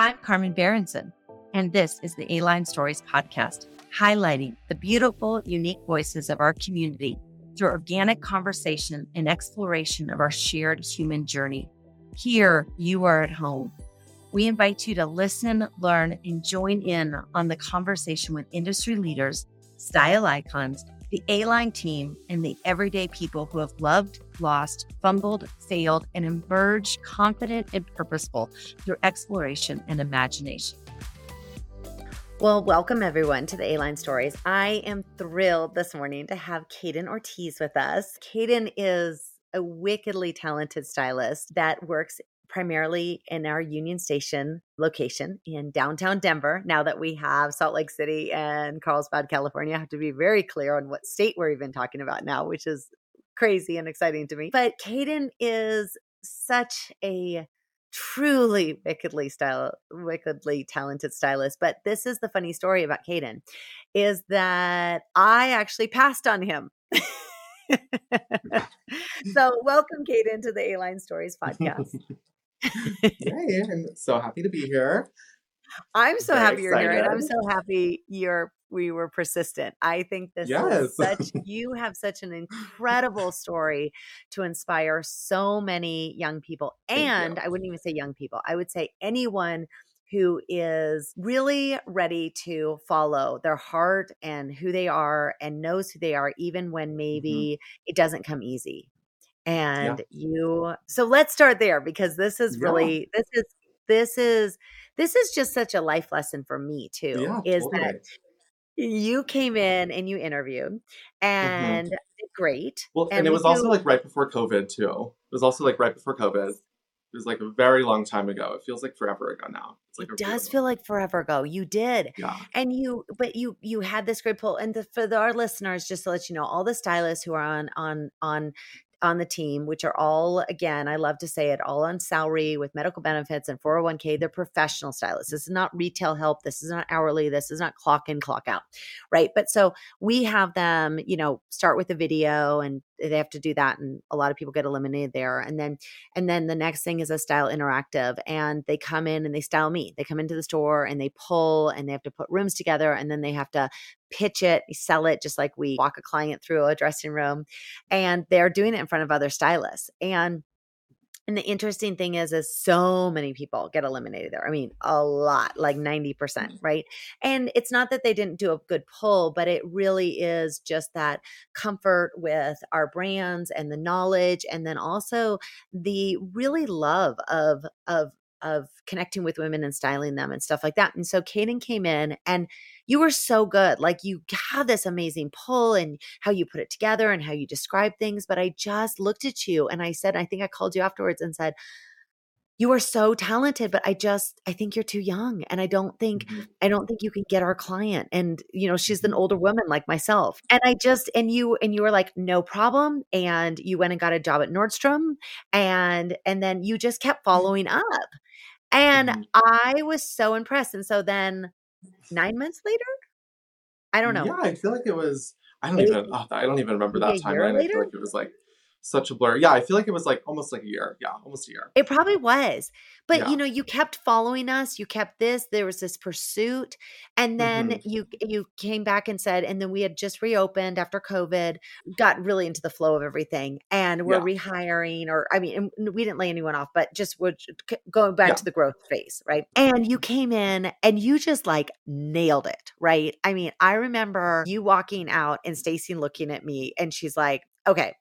I'm Karmen Berentsen, and this is the A Line Stories podcast, highlighting the beautiful, unique voices of our community through organic conversation and exploration of our shared human journey. Here, you are at home. We invite you to listen, learn, and join in on the conversation with industry leaders, style icons, the A Line team, and the everyday people who have loved, lost, fumbled, failed, and emerged confident and purposeful through exploration and imagination. Well, welcome everyone to the A Line Stories. I am thrilled this morning to have Cayden Ortiz with us. Cayden is a wickedly talented stylist that works primarily in our Union Station location in downtown Denver. Now that we have Salt Lake City and Carlsbad, California, I have to be very clear on what state we're even talking about now, which is crazy and exciting to me. But Cayden is such a truly wickedly style wickedly talented stylist but this is the funny story about Cayden is that I actually passed on him so welcome Cayden to the A-Line Stories podcast Yay, I'm so happy to be here. I'm so Very happy you're excited. here, and I'm so happy you're we were persistent. I think this yes. is such you have such an incredible story to inspire so many young people. And I wouldn't even say young people. I would say anyone who is really ready to follow their heart and who they are and knows who they are even when mm-hmm. maybe mm-hmm. it doesn't come easy and yeah. you so let's start there because this is really this is this is this is just such a life lesson for me too yeah, is totally. that you came in and you interviewed mm-hmm. and mm-hmm. great well and, and it was also like right before covid too it was also like right before covid it was like a very long time ago. It feels like forever ago now. It's like it does feel like forever ago. You did, yeah. And you, but you, you had this great pull. And the, for the, our listeners, just to let you know, all the stylists who are on on on on the team, which are all, again, I love to say it, all on salary with medical benefits and 401k. They're professional stylists. This is not retail help. This is not hourly. This is not clock in, clock out. Right. But so we have them, you know, start with a video and they have to do that and a lot of people get eliminated there and then and then the next thing is a style interactive and they come in and they style me they come into the store and they pull and they have to put rooms together and then they have to pitch it sell it just like we walk a client through a dressing room and they're doing it in front of other stylists and and the interesting thing is, is so many people get eliminated there. I mean, a lot, like 90%, mm. right? And it's not that they didn't do a good pull, but it really is just that comfort with our brands and the knowledge. And then also the really love of, of, of connecting with women and styling them and stuff like that. And so Cayden came in and you were so good. Like you have this amazing pull and how you put it together and how you describe things. But I just looked at you and I said, I think I called you afterwards and said, you are so talented but i just i think you're too young and i don't think mm-hmm. i don't think you can get our client and you know she's an mm-hmm. older woman like myself and i just and you and you were like no problem and you went and got a job at nordstrom and and then you just kept mm-hmm. following up and mm-hmm. i was so impressed and so then nine months later. I don't know. Yeah, I feel like it was. I don't even. Oh, I don't even remember that timeline. I feel like it was like such a blur. Yeah, I feel like it was like almost like a year. Yeah, almost a year. It probably was. But yeah. you know, you kept following us, you kept this, there was this pursuit. And then mm-hmm. you you came back and said, and then we had just reopened after COVID, got really into the flow of everything. And we're yeah. rehiring, or I mean, we didn't lay anyone off, but just would going back yeah. to the growth phase, right? And you came in and you just like nailed it, right? I mean, I remember you walking out and Stacy looking at me and she's like, okay,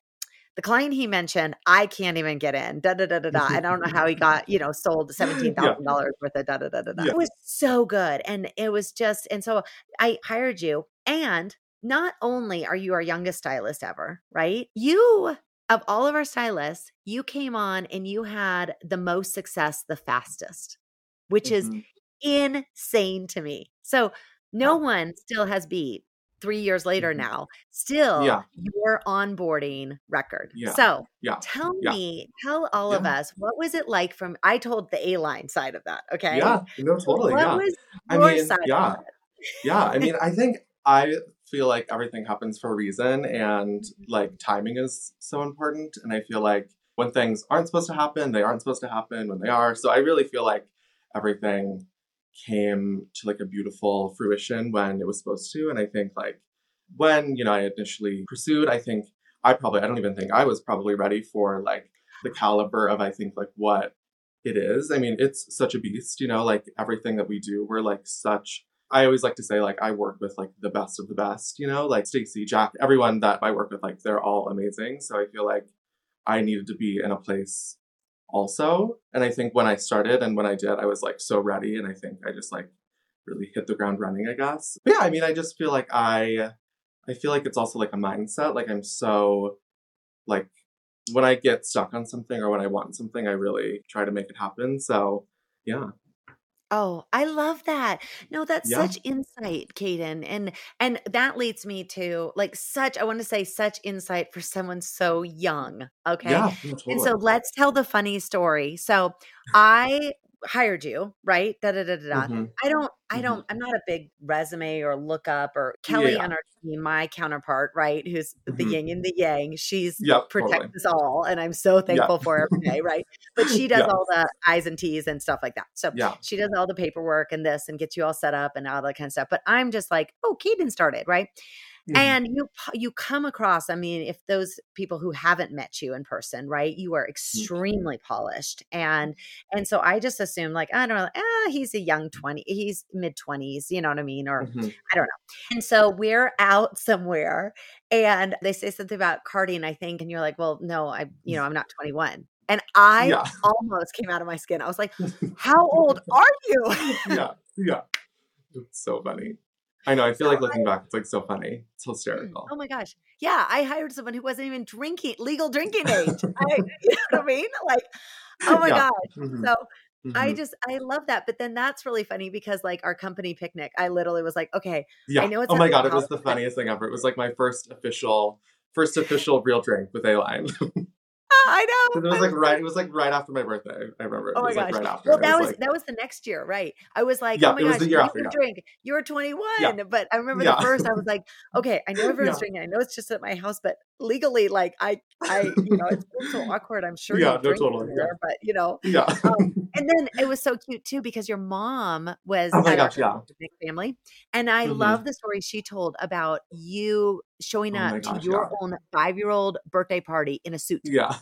the client he mentioned, I can't even get in. Da da da da da. I don't know how he got, you know, sold seventeen thousand yeah. dollars worth of da da da da da. Yeah. It was so good, and it was just, and so I hired you, and not only are you our youngest stylist ever, right? You of all of our stylists, you came on and you had the most success the fastest, which mm-hmm. is insane to me. So no one still has beat three years later mm-hmm. now, still yeah. your onboarding record. Yeah. So yeah. tell me, tell all of us, what was it like from, I told the A line side of that. Okay. Yeah, no, totally. What yeah. was your I mean, side yeah. yeah. I mean, I think I feel like everything happens for a reason and like timing is so important. And I feel like when things aren't supposed to happen, they aren't supposed to happen when they are. So I really feel like everything came to like a beautiful fruition when it was supposed to. And I think like when, you know, I initially pursued, I think I probably, I don't even think I was probably ready for like the caliber of, I think, like what it is. I mean, it's such a beast, you know, like everything that we do, we're like such I always like to say like I work with like the best of the best, you know, like Stacy, Jack, everyone that I work with, like they're all amazing. So I feel like I needed to be in a place also. And I think when I started and when I did, I was like so ready. And I think I just like really hit the ground running, I guess. But yeah, I mean, I just feel like I, I feel like it's also like a mindset. Like I'm so, like, when I get stuck on something or when I want something, I really try to make it happen. So yeah. Oh, I love that. No, that's Yeah. such insight, Cayden. And and that leads me to like such I want to say such insight for someone so young. Okay. Yeah, And so let's tell the funny story. So I hired you, right? Da da da da. da. Mm-hmm. I don't, I mm-hmm. don't, I'm not a big resume or lookup or Kelly yeah. on our team, my counterpart, right? Who's mm-hmm. the yin and the yang. She's yep, protects totally. us all, and I'm so thankful yeah. for her every day, right? But she does yeah. all the I's and T's and stuff like that. So yeah. she does all the paperwork and this and gets you all set up and all that kind of stuff. But I'm just like, oh, Cayden started, right? And you you come across, I mean, if those people who haven't met you in person, right? You are mm-hmm. extremely mm-hmm. polished. And and so I just assume like, I don't know, ah, he's a young 20, he's mid 20s, you know what I mean? Or mm-hmm. I don't know. And so we're out somewhere and they say something about carding, I think, and you're like, well, no, I, you know, I'm not 21. And I yeah. almost came out of my skin. I was like, how old are you? yeah, yeah. It's so funny. I know. I feel like looking back, it's like so funny. It's hysterical. Oh my gosh. Yeah. I hired someone who wasn't even drinking, legal drinking age. I, you know what I mean? Like, oh my yeah. gosh. Mm-hmm. So mm-hmm. I just, I love that. But then that's really funny because, like, our company picnic, I literally was like, okay, yeah. I know it's. Oh my God. It was the funniest thing ever. It was like my first official, first official real drink with A line. I know. It was like right. It was like right after my birthday. I remember. Oh my gosh. Like right after. Well, that was, was like, that was the next year, right? I was like, yeah, oh my gosh, you after, yeah. drink. You were 21, yeah. but I remember yeah. the first. I was like, okay, I know everyone's drinking. I know it's just at my house, but legally, like, I, I, you know, it's so awkward. I'm sure. Yeah, no, totally. There, but you know, yeah. Um, and then it was so cute too because your mom was oh my gosh, yeah, big family, and I mm-hmm. love the story she told about you showing oh up gosh, to your own five year old birthday party in a suit. Yeah.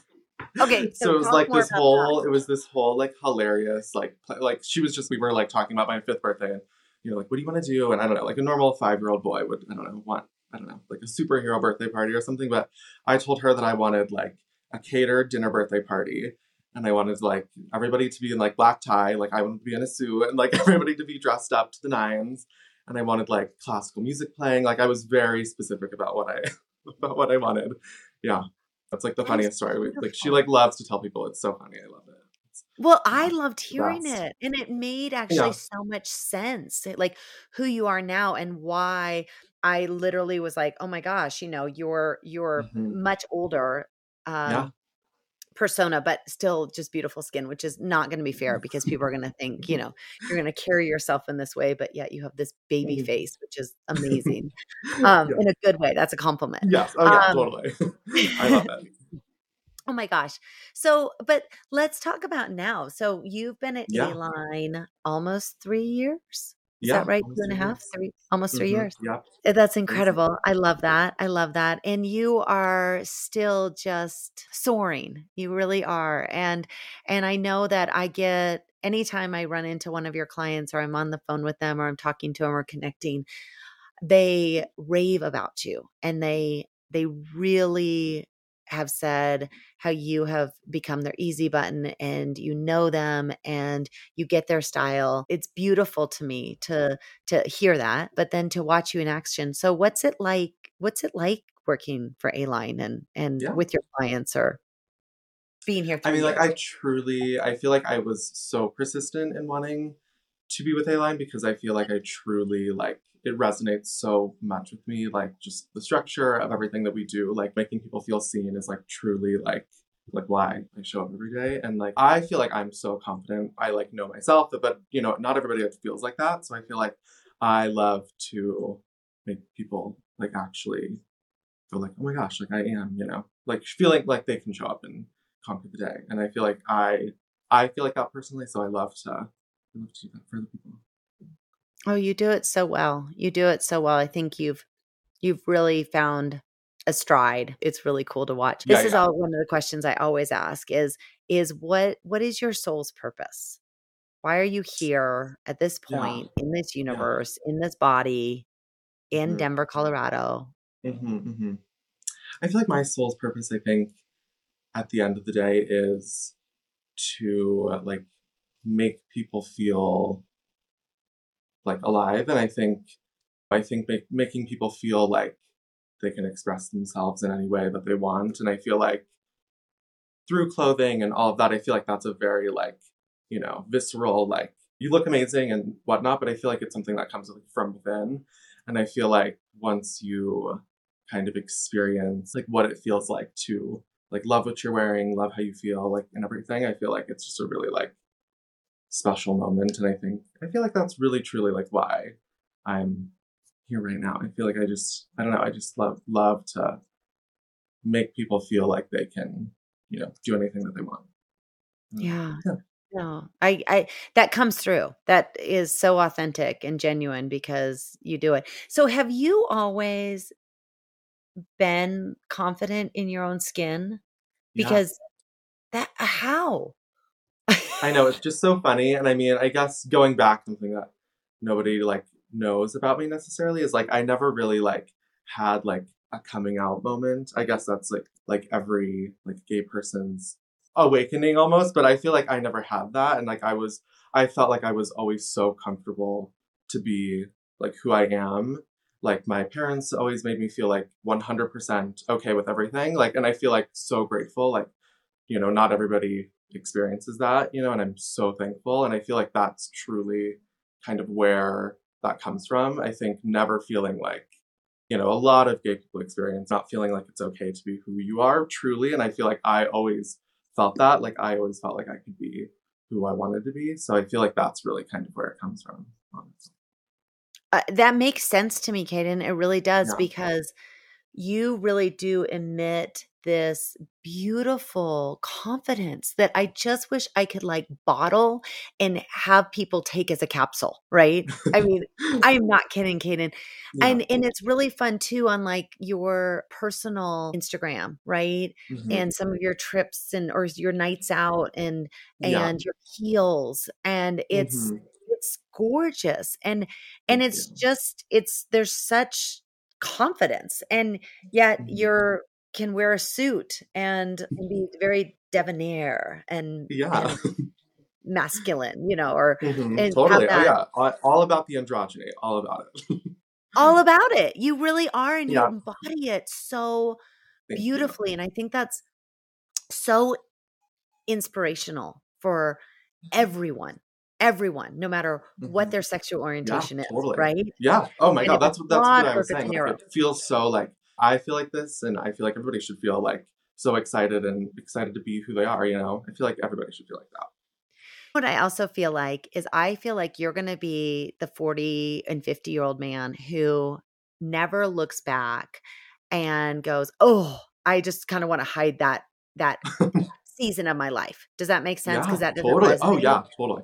Okay, so, so it was like this whole, that. it was this whole like hilarious, like like she was just we were like talking about my fifth birthday, and you know like what do you want to do? And I don't know, like a normal five year old boy would I don't know want I don't know like a superhero birthday party or something, but I told her that I wanted like a catered dinner birthday party. And I wanted like everybody to be in like black tie, like I wanted to be in a suit, and like everybody to be dressed up to the nines. And I wanted like classical music playing. Like I was very specific about what I about what I wanted. Yeah. That's like the funniest story. Like she like loves to tell people it's so funny. I love it. well, I loved hearing it, and it made actually yeah. so much sense. Like who you are now and why I literally was like, "Oh my gosh, you know, you're you're mm-hmm. much older." Um, yeah persona, but still just beautiful skin, which is not going to be fair because people are going to think, you know, you're going to carry yourself in this way, but yet you have this baby mm-hmm. face, which is amazing um, in a good way. That's a compliment. Yes. Oh, yeah, um, totally. I love that. Oh my gosh. So, but let's talk about now. So, you've been at yeah. A-Line almost three years. Is yeah, that right? Two and a half, three, almost 3 mm-hmm. years. Yeah. Eh, that's incredible. I love that. I love that. And you are still just soaring. You really are. And and I know that I get anytime I run into one of your clients or I'm on the phone with them or I'm talking to them or connecting, they rave about you and they they really have said how you have become their easy button and you know them and you get their style. It's beautiful to me to to hear that, but then to watch you in action. So what's it like? What's it like working for A-Line and and yeah. with your clients or being here? I mean, years? like I truly, I feel like I was so persistent in wanting to be with A-Line because I feel like I truly like it resonates so much with me. Like just the structure of everything that we do, like making people feel seen is like truly like like why I show up every day. And like I feel like I'm so confident. I like know myself, but you know, not everybody feels like that. So I feel like I love to make people like actually feel like, oh my gosh, like I am, you know, like feeling like they can show up and conquer the day. And I feel like I I feel like that personally, so I love to I love to do that for other people. Oh, you do it so well. You do it so well. I think you've you've really found a stride. It's really cool to watch. Yeah, This is yeah. all one of the questions I always ask is is what what is your soul's purpose? Why are you here at this Yeah. point in this Yeah. universe, in this body, in Mhm. Denver, Colorado? hmm hmm I feel like my soul's purpose, I think, at the end of the day, is to uh, like make people feel like alive, and I think, I think make, making people feel like they can express themselves in any way that they want, and I feel like through clothing and all of that, I feel like that's a very like you know visceral like you look amazing and whatnot, but I feel like it's something that comes from within, and I feel like once you kind of experience like what it feels like to like love what you're wearing, love how you feel, like and everything. I feel like it's just a really like special moment, and I think I feel like that's really truly like why I'm here right now. I feel like I just I don't know. I just love love to make people feel like they can you know do anything that they want. Um, yeah. Yeah. No, I, I, that comes through. That is so authentic and genuine because you do it. So, have you always been confident in your own skin? Yeah. Because that, how? I know it's just so funny, and I mean, I guess going back something that nobody like knows about me necessarily is like I never really like had like a coming out moment. I guess that's like like every like gay person's awakening almost, but I feel like I never had that, and like I was, I felt like I was always so comfortable to be like who I am. Like my parents always made me feel like 100% okay with everything. Like, and I feel like so grateful. Like, you know, not everybody experiences that, you know, and I'm so thankful. And I feel like that's truly kind of where that comes from. I think never feeling like, you know, a lot of gay people experience not feeling like it's okay to be who you are truly. And I feel like I always felt that. Like I always felt like I could be who I wanted to be. So I feel like that's really kind of where it comes from, honestly. Uh, that makes sense to me, Cayden. It really does Yeah. because you really do emit this beautiful confidence that I just wish I could like bottle and have people take as a capsule, right? I mean, I'm not kidding, Cayden. Yeah. And and it's really fun too on like your personal Instagram, right? Mhm. And some of your trips and or your nights out and Yeah. and your heels and it's Mhm. it's gorgeous and and Thank it's you. just it's there's such confidence and yet Mhm. you're can wear a suit and, and be very debonair and, Yeah. and masculine, you know, or Mhm. and Totally. have Oh yeah. All, about the androgyny. All about it. all about it. You really are and you embody it so Thank you. beautifully. And I think that's so inspirational for everyone, everyone, no matter what Mhm. their sexual orientation is, totally. right? Yeah. Oh my And god, that's what that's what I was saying. in Like, it feels so like I feel like this, and I feel like everybody should feel like so excited and excited to be who they are. You know, I feel like everybody should feel like that. What I also feel like is I feel like you're going to be the 40 and 50 year old man who never looks back and goes, "Oh, I just kind of want to hide that that season of my life." Does that make sense? yeah, Because that doesn't totally. Oh resonate. yeah, totally.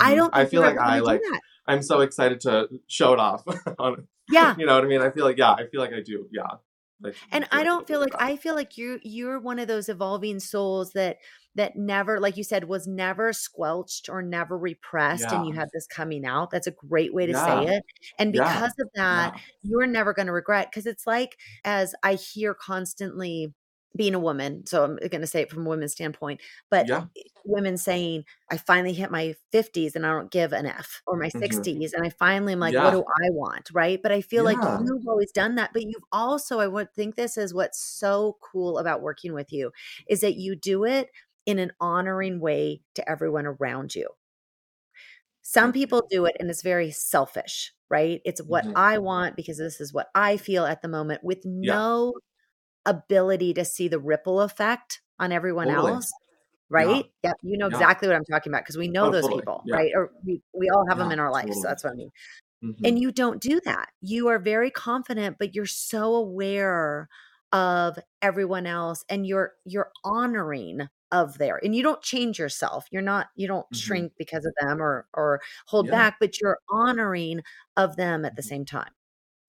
I Mhm. don't. I feel like I like that. I'm so excited to show it off. on, Yeah, you know what I mean? I feel like yeah, I feel like I do. Yeah. Like, and I don't feel like. I feel like you're you're one of those evolving souls that that never, like you said, was never squelched or never repressed, and you have this coming out. That's a great way to Yeah. say it. And Yeah. because of that, Yeah. you're never going to regret because it's like as I hear constantly being a woman, so I'm going to say it from a women's standpoint, but Yeah. women saying, I finally hit my 50s and I don't give an F, or my Mhm. 60s, and I finally am like, Yeah. what do I want? Right. But I feel like you've always done that. But you've also, I would think this is what's so cool about working with you is that you do it in an honoring way to everyone around you. Some people do it and it's very selfish, right? It's what Mhm. I want because this is what I feel at the moment with Yeah. no ability to see the ripple effect on everyone Totally. else. Yeah. Right? Yep. You know Yeah. exactly what I'm talking about because we know Oh, those totally. people, Yeah. right? Or we, we all have them in our life. So that's what I mean. Mhm. And you don't do that. You are very confident, but you're so aware of everyone else and you're you're honoring of there and you don't change yourself you're not you don't Mhm. shrink because of them or or hold Yeah. back but you're honoring of them at the Mhm. same time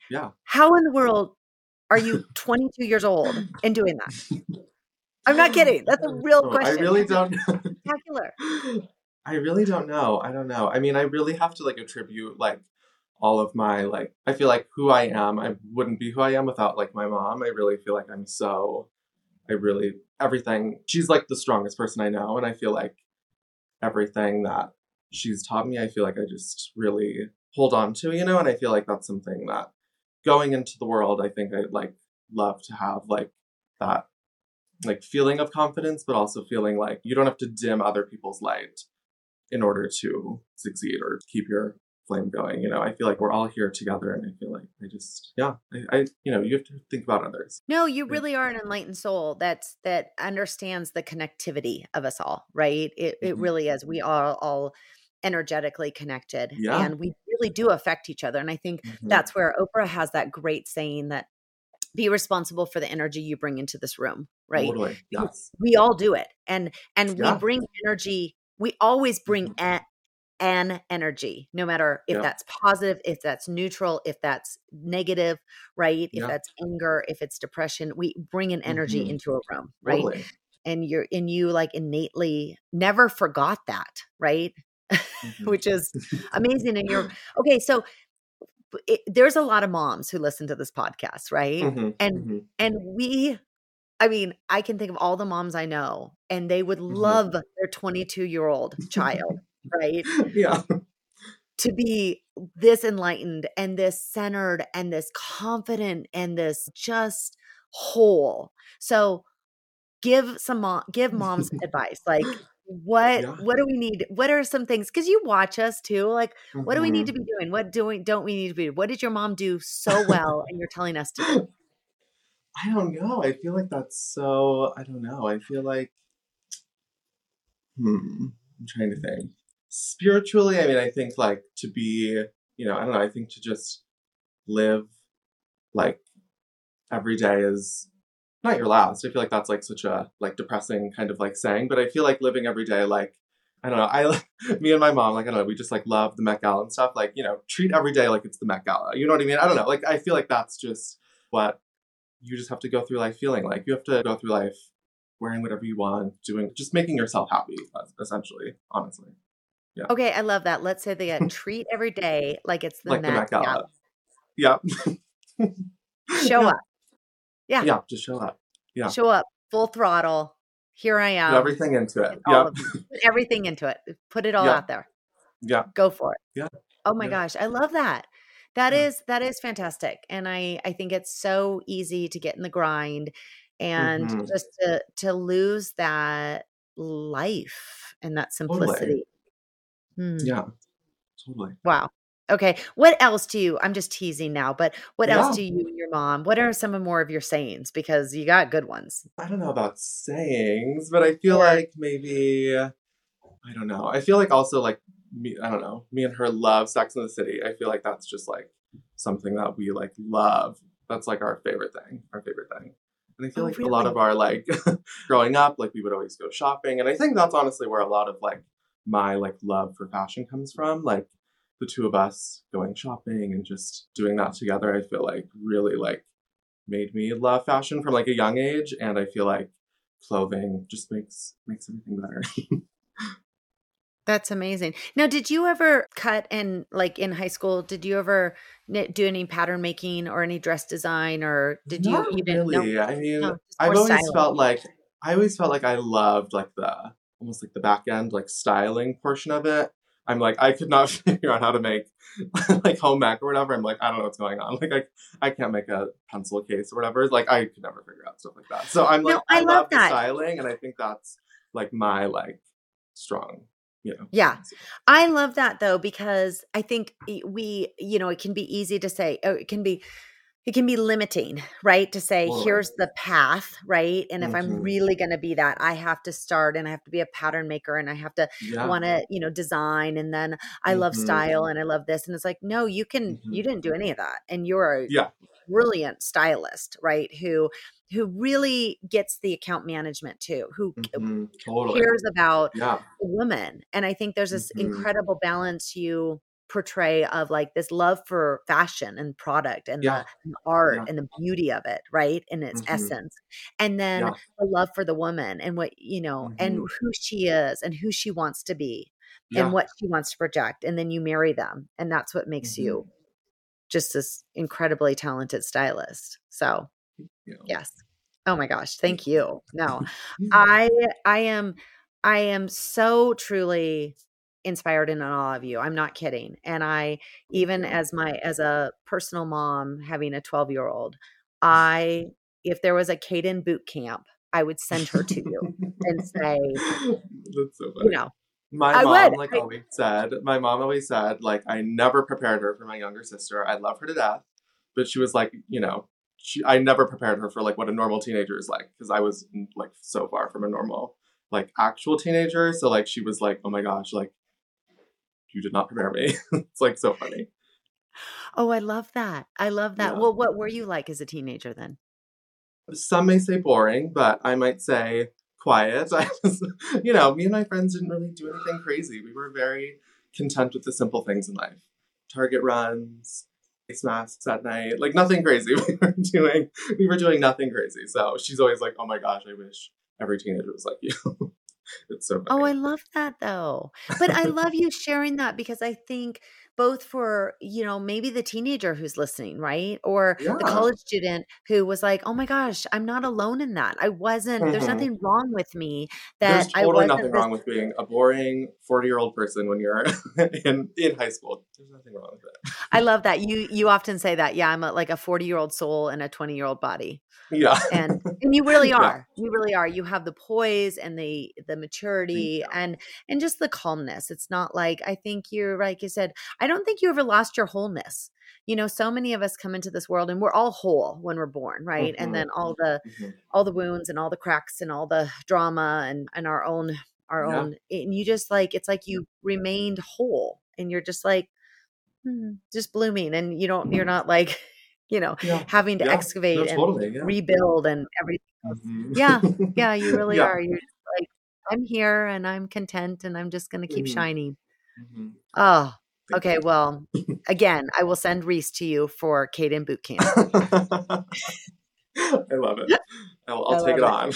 Yeah. how in the world are you 22 years old and doing that i'm not kidding that's a real question I really don't spectacular I really don't know. I don't know. I mean, I really have to like attribute like all of my like I feel like who I am. I wouldn't be who I am without like my mom. I really feel like I'm so I really everything. She's like the strongest person I know and I feel like everything that she's taught me, I feel like I just really hold on to, you know, and I feel like that's something that going into the world, I think I'd like love to have like that like feeling of confidence, but also feeling like you don't have to dim other people's light in order to succeed or keep your flame going. You know, I feel like we're all here together, and I feel like I just, yeah, I, I you know, you have to think about others. No, you really are an enlightened soul that's that understands the connectivity of us all, right? It it Mhm. really is. We are all energetically connected Yeah. and we really do affect each other. And I think Mhm. that's where Oprah has that great saying that be responsible for the energy you bring into this room, right? Totally. Yes. We all do it. And and we bring energy, we always bring Mhm. a, an energy, no matter if Yeah. that's positive, if that's neutral, if that's negative, right? If Yeah. that's anger, if it's depression, we bring an energy Mhm. into a room, right? Totally. And you're and you like innately never forgot that, right? Mhm. Which is amazing. And you're okay. So it, there's a lot of moms who listen to this podcast, right? Mhm. And Mhm. and we, I mean, I can think of all the moms I know, and they would Mhm. love their 22 year old child, right? yeah. to be this enlightened and this centered and this confident and this just whole. So give some mom, give moms advice. Like what Yeah. what do we need? What are some things? Because you watch us too. Like what do we need Mhm. to be doing? What doing don't we need to be? What did your mom do so well and you're telling us to do? I don't know. I feel like that's so. I don't know. I feel like. Hmm. I'm trying to think. Spiritually, I mean, I think like to be, you know, I don't know. I think to just live like every day is not your last. I feel like that's like such a like depressing kind of like saying, but I feel like living every day like I don't know. I me and my mom like I don't know. We just like love the Met Gala and stuff. Like you know, treat every day like it's the Met Gala. You know what I mean? I don't know. Like I feel like that's just what you just have to go through life feeling like. You have to go through life wearing whatever you want, doing just making yourself happy. Essentially, honestly, Yeah. Okay, I love that. Let's say they uh, treat every day like it's the like the Met Met Gala. Gala. Yeah. Show up. Yeah. Yeah. Just show up. Yeah. Show up full throttle. Here I am. Put everything into it. Yeah. Put everything into it. Put it all Yeah. out there. Yeah. Go for it. Yeah. Oh my Yeah. gosh, I love that. That Yeah. is that is fantastic. And I I think it's so easy to get in the grind and Mhm. just to to lose that life and that Totally. simplicity. Hmm. Yeah. Totally. Wow. Okay. What else do you I'm just teasing now, but what Yeah. else do you and your mom? What are some of more of your sayings because you got good ones. I don't know about sayings, but I feel Or like maybe I don't know. I feel like also like me. I don't know. Me and her love Sex in the City. I feel like that's just like something that we like love. That's like our favorite thing. Our favorite thing. And I feel Oh, like a lot of our like growing up, like we would always go shopping, and I think that's honestly where a lot of like my like love for fashion comes from. Like the two of us going shopping and just doing that together. I feel like really like made me love fashion from like a young age, and I feel like clothing just makes makes everything better. That's amazing. Now, did you ever cut and like in high school? Did you ever knit, do any pattern making or any dress design, or did Not you even? No, really. I mean, no, I've always styling. felt like I always felt like I loved like the almost like the back end like styling portion of it. I'm like I could not figure out how to make like home ec or whatever. I'm like I don't know what's going on. Like I I can't make a pencil case or whatever. Like I could never figure out stuff like that. So I'm like No, I I, love that. styling, and I think that's like my like strong, you know. Yeah. I love that though because I think we, you know, it can be easy to say, oh, it can be it can be limiting, right? To say here's the path, right? And if I'm Mhm. really going to be that, I have to start and I have to be a pattern maker and I have to Yeah. want to, you know, design and then I love Mhm. style and I love this and it's like, no, you can you Mhm. didn't do any of that and you're a Yeah. brilliant stylist, right? Who who really gets the account management too, who Mhm, totally. cares about Yeah. the woman. And I think there's this Mhm. incredible balance you portray of like this love for fashion and product and Yeah. the and art Yeah. and the beauty of it, right? In its Mhm. essence. And then Yeah. the love for the woman and what, you know, and Mhm. who she is and who she wants to be and what she wants to project. And then you marry them. And that's what makes Mhm. you just this incredibly talented stylist. So yes. Oh my gosh. Thank you. No. I I am I am so truly inspired in all of you. I'm not kidding. And I even as my as a personal mom having a 12 year old, I if there was a Cayden boot camp, I would send her to you and say, That's so funny. you know, My I mom, would. like I- always said, my mom always said, like, I never prepared her for my younger sister. I love her to death. But she was like, you know, she, I never prepared her for like what a normal teenager is like because I was mm, like so far from a normal, like actual teenager. So like she was like, oh my gosh, like you did not prepare me. it's like so funny. oh, I love that. I love that. Yeah. Well, what were you like as a teenager then? Some may say boring, but I might say quiet. I was, you know, me and my friends didn't really do anything crazy. We were very content with the simple things in life. Target runs, face masks at night, like nothing crazy. We were doing, we were doing nothing crazy. So she's always like, "Oh my gosh, I wish every teenager was like you." it's so funny. Oh, I love that though. But I love you sharing that because I think both for, you know, maybe the teenager who's listening, right? Or the college student who was like, "Oh my gosh, I'm not alone in that. I wasn't there's Mhm. nothing wrong with me that There's I totally wasn't nothing wrong with being a boring forty-year-old person when you're in in high school. There's nothing wrong with it. I love that. You you often say that. Yeah, I'm a, like a 40-year-old soul in a 20-year-old body. Yeah. and and you really Yeah. are you really are you have the poise and the the maturity and and just the calmness it's not like i think you're like you said i don't think you ever lost your wholeness you know so many of us come into this world and we're all whole when we're born right and Mhm. then all the Mhm. all the wounds and all the cracks and all the drama and and our own our Yeah. own and you just like it's like you remained whole and you're just like just blooming and you don't you're not like you know Yeah. having to Yeah. excavate No, and. Yeah. rebuild and everything Mhm. Yeah, yeah, you really are. You're just like, I'm here and I'm content and I'm just going to keep Mhm. shining. Mhm. Oh, Thank okay. Well, again, I will send Reese to you for Cayden Boot Camp. I love it. I'll, I'll I take it love on.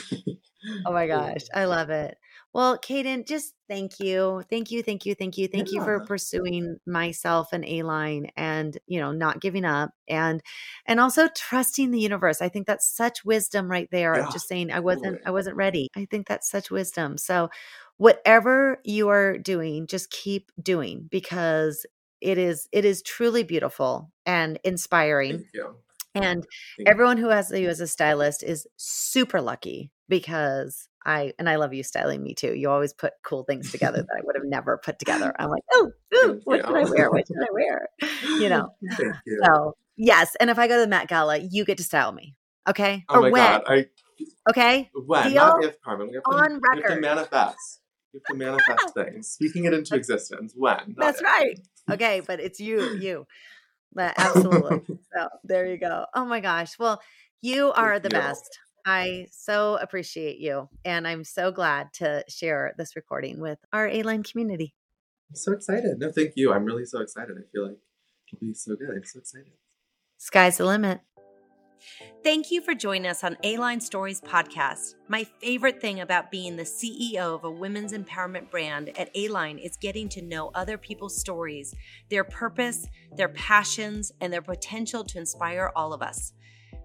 Oh my gosh, I love it. Well, Cayden, just thank you. Thank you, thank you, thank you. Thank you for pursuing myself and A-line and, you know, not giving up and and also trusting the universe. I think that's such wisdom right there. Yeah, Just saying I wasn't. I wasn't ready. I think that's such wisdom. So whatever you are doing, just keep doing because it is it is truly beautiful and inspiring. Thank you. And everyone who has you as a stylist is super lucky because I and I love you styling me too. You always put cool things together that I would have never put together. I'm like, oh, ooh, what should I wear? What should I wear? You know. You. So yes, and if I go to the Met Gala, you get to style me, okay? oh my when, god. I okay? when not Deal if Karmen. We have to, on we have to manifest. We have to manifest things. Speaking it into existence. When? not That's if. right. Okay, but it's you, you. But absolutely. so there you go. Oh my gosh. Well, you are the you. best. I so appreciate you. And I'm so glad to share this recording with our A line community. I'm so excited. No, thank you. I'm really so excited. I feel like it'll be so good. I'm so excited. Sky's the limit. Thank you for joining us on A Line Stories podcast. My favorite thing about being the CEO of a women's empowerment brand at A Line is getting to know other people's stories, their purpose, their passions, and their potential to inspire all of us.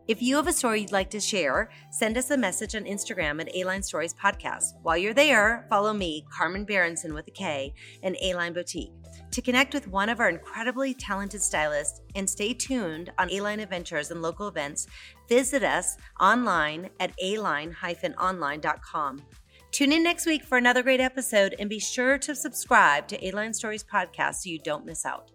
If you have a story you'd like to share, send us a message on Instagram at A Line Stories Podcast. While you're there, follow me, Karmen Berentsen with a K, and A Line Boutique to connect with one of our incredibly talented stylists and stay tuned on A-Line Adventures and local events, visit us online at aline-online.com. Tune in next week for another great episode and be sure to subscribe to A-Line Stories podcast so you don't miss out.